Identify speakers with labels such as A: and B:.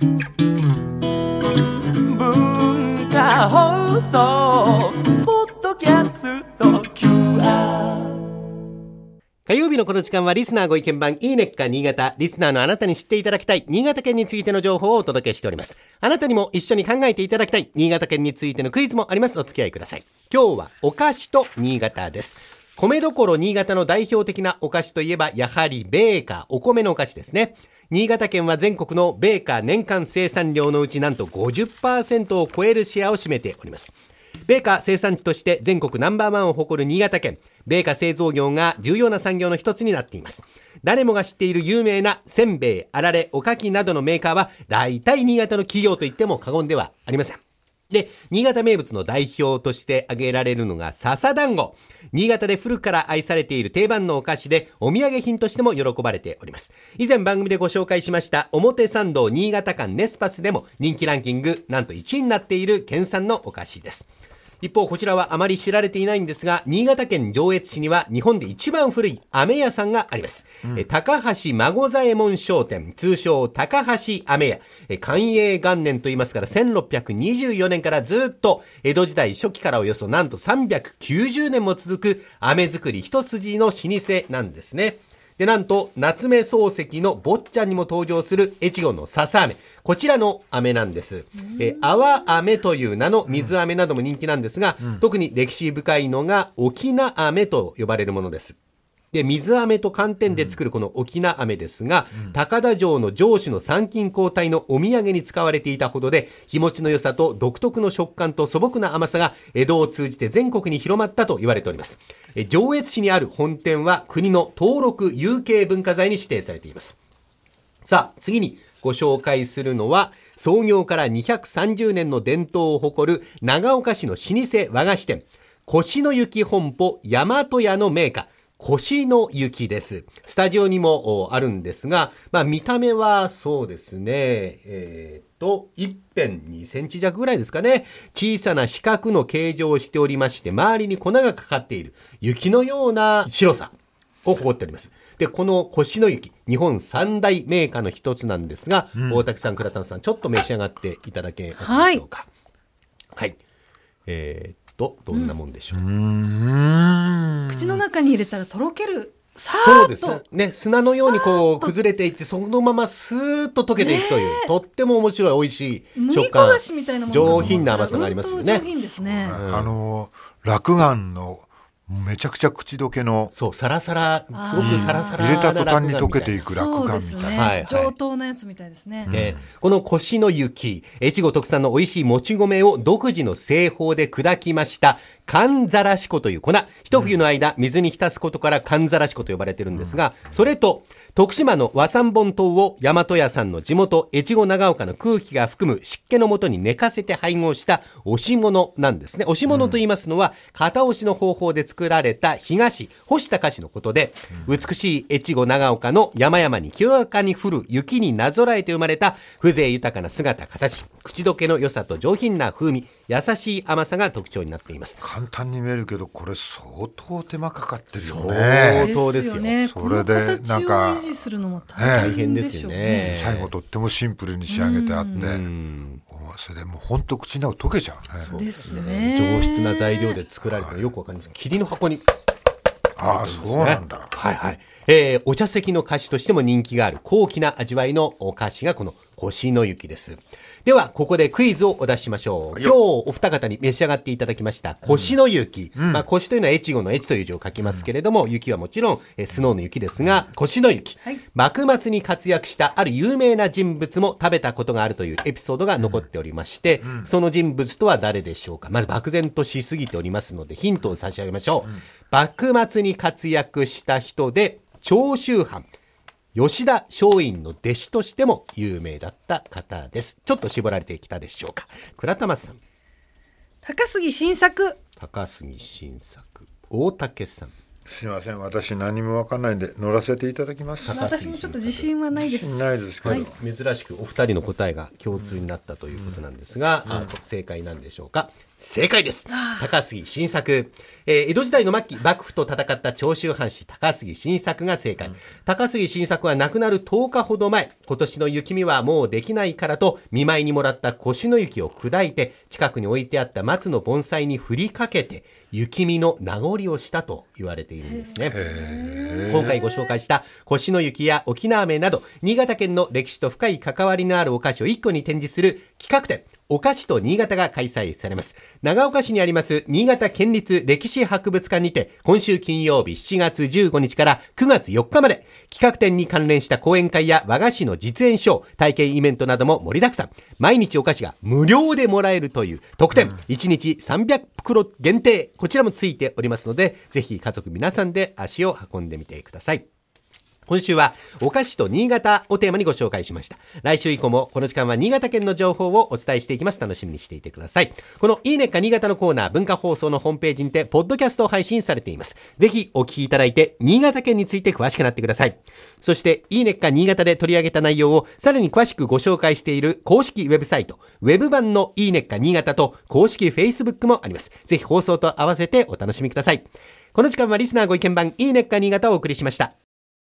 A: 文化放送ポッドキャスト QR
B: 火曜日のこの時間はリスナーご意見番いいねっか新潟。リスナーのあなたに知っていただきたい新潟県についての情報をお届けしております。あなたにも一緒に考えていただきたい新潟県についてのクイズもあります。お付き合いください。今日はお菓子と新潟です。米どころ新潟の代表的なお菓子といえばやはりベーカー、お米のお菓子ですね。新潟県は全国の米価年間生産量のうちなんと50%を超えるシェアを占めております。米価生産地として全国ナンバーワンを誇る新潟県。米価製造業が重要な産業の一つになっています。誰もが知っている有名なせんべい、あられ、おかきなどのメーカーは大体新潟の企業と言っても過言ではありません。で、新潟名物の代表として挙げられるのが笹団子。新潟で古くから愛されている定番のお菓子で、お土産品としても喜ばれております。以前番組でご紹介しました表参道新潟館ネスパスでも人気ランキングなんと1位になっている県産のお菓子です。一方、こちらはあまり知られていないんですが、新潟県上越市には日本で一番古い飴屋さんがあります。え高橋孫左衛門商店、通称高橋飴屋。え寛永元年と言いますから、1624年からずっと江戸時代初期からおよそなんと390年も続く飴作り一筋の老舗なんですね。で、なんと、夏目漱石の坊ちゃんにも登場する越後の笹飴。こちらの飴なんです。え、泡飴という名の水飴なども人気なんですが、特に歴史深いのが沖縄飴と呼ばれるものです。で、水飴と寒天で作るこの沖縄飴ですが、高田城の城主の参勤交代のお土産に使われていたほどで、日持ちの良さと独特の食感と素朴な甘さが江戸を通じて全国に広まったと言われております。え上越市にある本店は国の登録有形文化財に指定されています。さあ、次にご紹介するのは、創業から230年の伝統を誇る長岡市の老舗和菓子店、腰の雪本舗大和屋のメーカー、腰の雪です。スタジオにもおあるんですが、まあ見た目はそうですね、えーっと、一辺2センチ弱ぐらいですかね。小さな四角の形状をしておりまして、周りに粉がかかっている雪のような白さ。を誇っております。で、この腰の雪、日本三大メーカーの一つなんですが、大滝さん、倉田さん、ちょっと召し上がっていただけますでしょうか。はい。えーっと、どんなもんでしょう。
C: 口の中に入れたらとろけるさーっ
B: そうです
C: と。
B: ね、砂のようにこう崩れていって、そのままスーッと溶けていくという、とっても面白い、美味しい
C: 麦
B: 食感
C: 焦が。しみたいなもの
B: 上品な甘さがありますよね
C: うんと上品ですね。
D: あの落眼のめちゃくちゃ口どけの
B: そう、サラサラ、すごくサラサラ
D: 入れた途端に
B: な
D: 溶けていく落
C: ですね。
D: 眼みたいな。
B: はいはい
C: 上等なやつみたいですね。
B: えーこの腰の雪、越後特産の美味しいもち米を独自の製法で砕きました、寒ざらし粉という粉。一冬の間、水に浸すことから寒ざらし粉と呼ばれてるんですが、それと、徳島の和三本糖を大和屋さんの地元、越後長岡の空気が含む湿気のもとに寝かせて配合した押し物なんですね。押し物と言いますのは、型押しの方法で作られた干菓子、干した菓子のことで、美しい越後長岡の山々に清らかに降る雪になぞらえて生まれた風情豊かな姿、形、口どけの良さと上品な風味、優しい甘さが特徴になっています。
D: 簡単に見えるけどこれ相当手間かかってるよ
B: 相
D: ね。
B: 当ですよ
C: ね。
D: それで
C: この形を
D: なんか
C: 維持するのも大
B: 大変で
C: 変ですすよ
B: よね
C: ね。
D: 最後とってもシンプルに仕上げてあって、おそれでもう本当口の中溶けちゃうね。
C: ですね。
B: 上質な材料で作られてるのよくわかります。霧の箱に
D: ああそうなんだ。
B: はいはい。えーお茶席の菓子としても人気がある高貴な味わいのお菓子がこの腰の雪です。では、ここでクイズをお出ししましょう。今日お二方に召し上がっていただきました腰の雪。まあ腰というのは越後の越という字を書きますけれども、雪はもちろん、えースノーの雪ですが、腰の雪。
C: はい
B: 幕末に活躍したある有名な人物も食べたことがあるというエピソードが残っておりまして、その人物とは誰でしょうかまだ漠然としすぎておりますので、ヒントを差し上げましょう。幕末に活躍した人で、長州藩。吉田松陰の弟子としても有名だった方です。ちょっと絞られてきたでしょうか。倉田松さん、
C: 高杉晋作。
B: 高杉晋作、大竹さん。
D: すいません私何もわかんないんで乗らせていただきます。
C: 私もちょっと自信はないです。
D: ないですけど、
C: はい
B: 珍しくお二人の答えが共通になったということなんですが、あ正解なんでしょうか。正解です。高杉晋作。えー江戸時代の末期、幕府と戦った長州藩士高杉晋作が正解。高杉晋作は亡くなる10日ほど前、今年の雪見はもうできないからと、見舞いにもらった腰の雪を砕いて、近くに置いてあった松の盆栽に振りかけて、雪見の名残をしたと言われているんですね。今回ご紹介した腰の雪や沖縄名など、新潟県の歴史と深い関わりのあるお菓子を一個に展示する企画展、お菓子と新潟が開催されます。長岡市にあります新潟県立歴史博物館にて、今週金曜日7月15日から9月4日まで、企画展に関連した講演会や和菓子の実演ショー、体験イベントなども盛りだくさん。毎日お菓子が無料でもらえるという特典、1日300袋限定、こちらもついておりますので、ぜひ家族皆さんで足を運んでみてください。今週はお菓子と新潟をテーマにご紹介しました。来週以降もこの時間は新潟県の情報をお伝えしていきます。楽しみにしていてください。このいいねっか新潟のコーナー文化放送のホームページにてポッドキャストを配信されています。ぜひお聞きいただいて新潟県について詳しくなってください。そしていいねっか新潟で取り上げた内容をさらに詳しくご紹介している公式ウェブサイト、ウェブ版のいいねっか新潟と公式 Facebook もあります。ぜひ放送と合わせてお楽しみください。この時間はリスナーご意見番いいねっか新潟をお送りしました。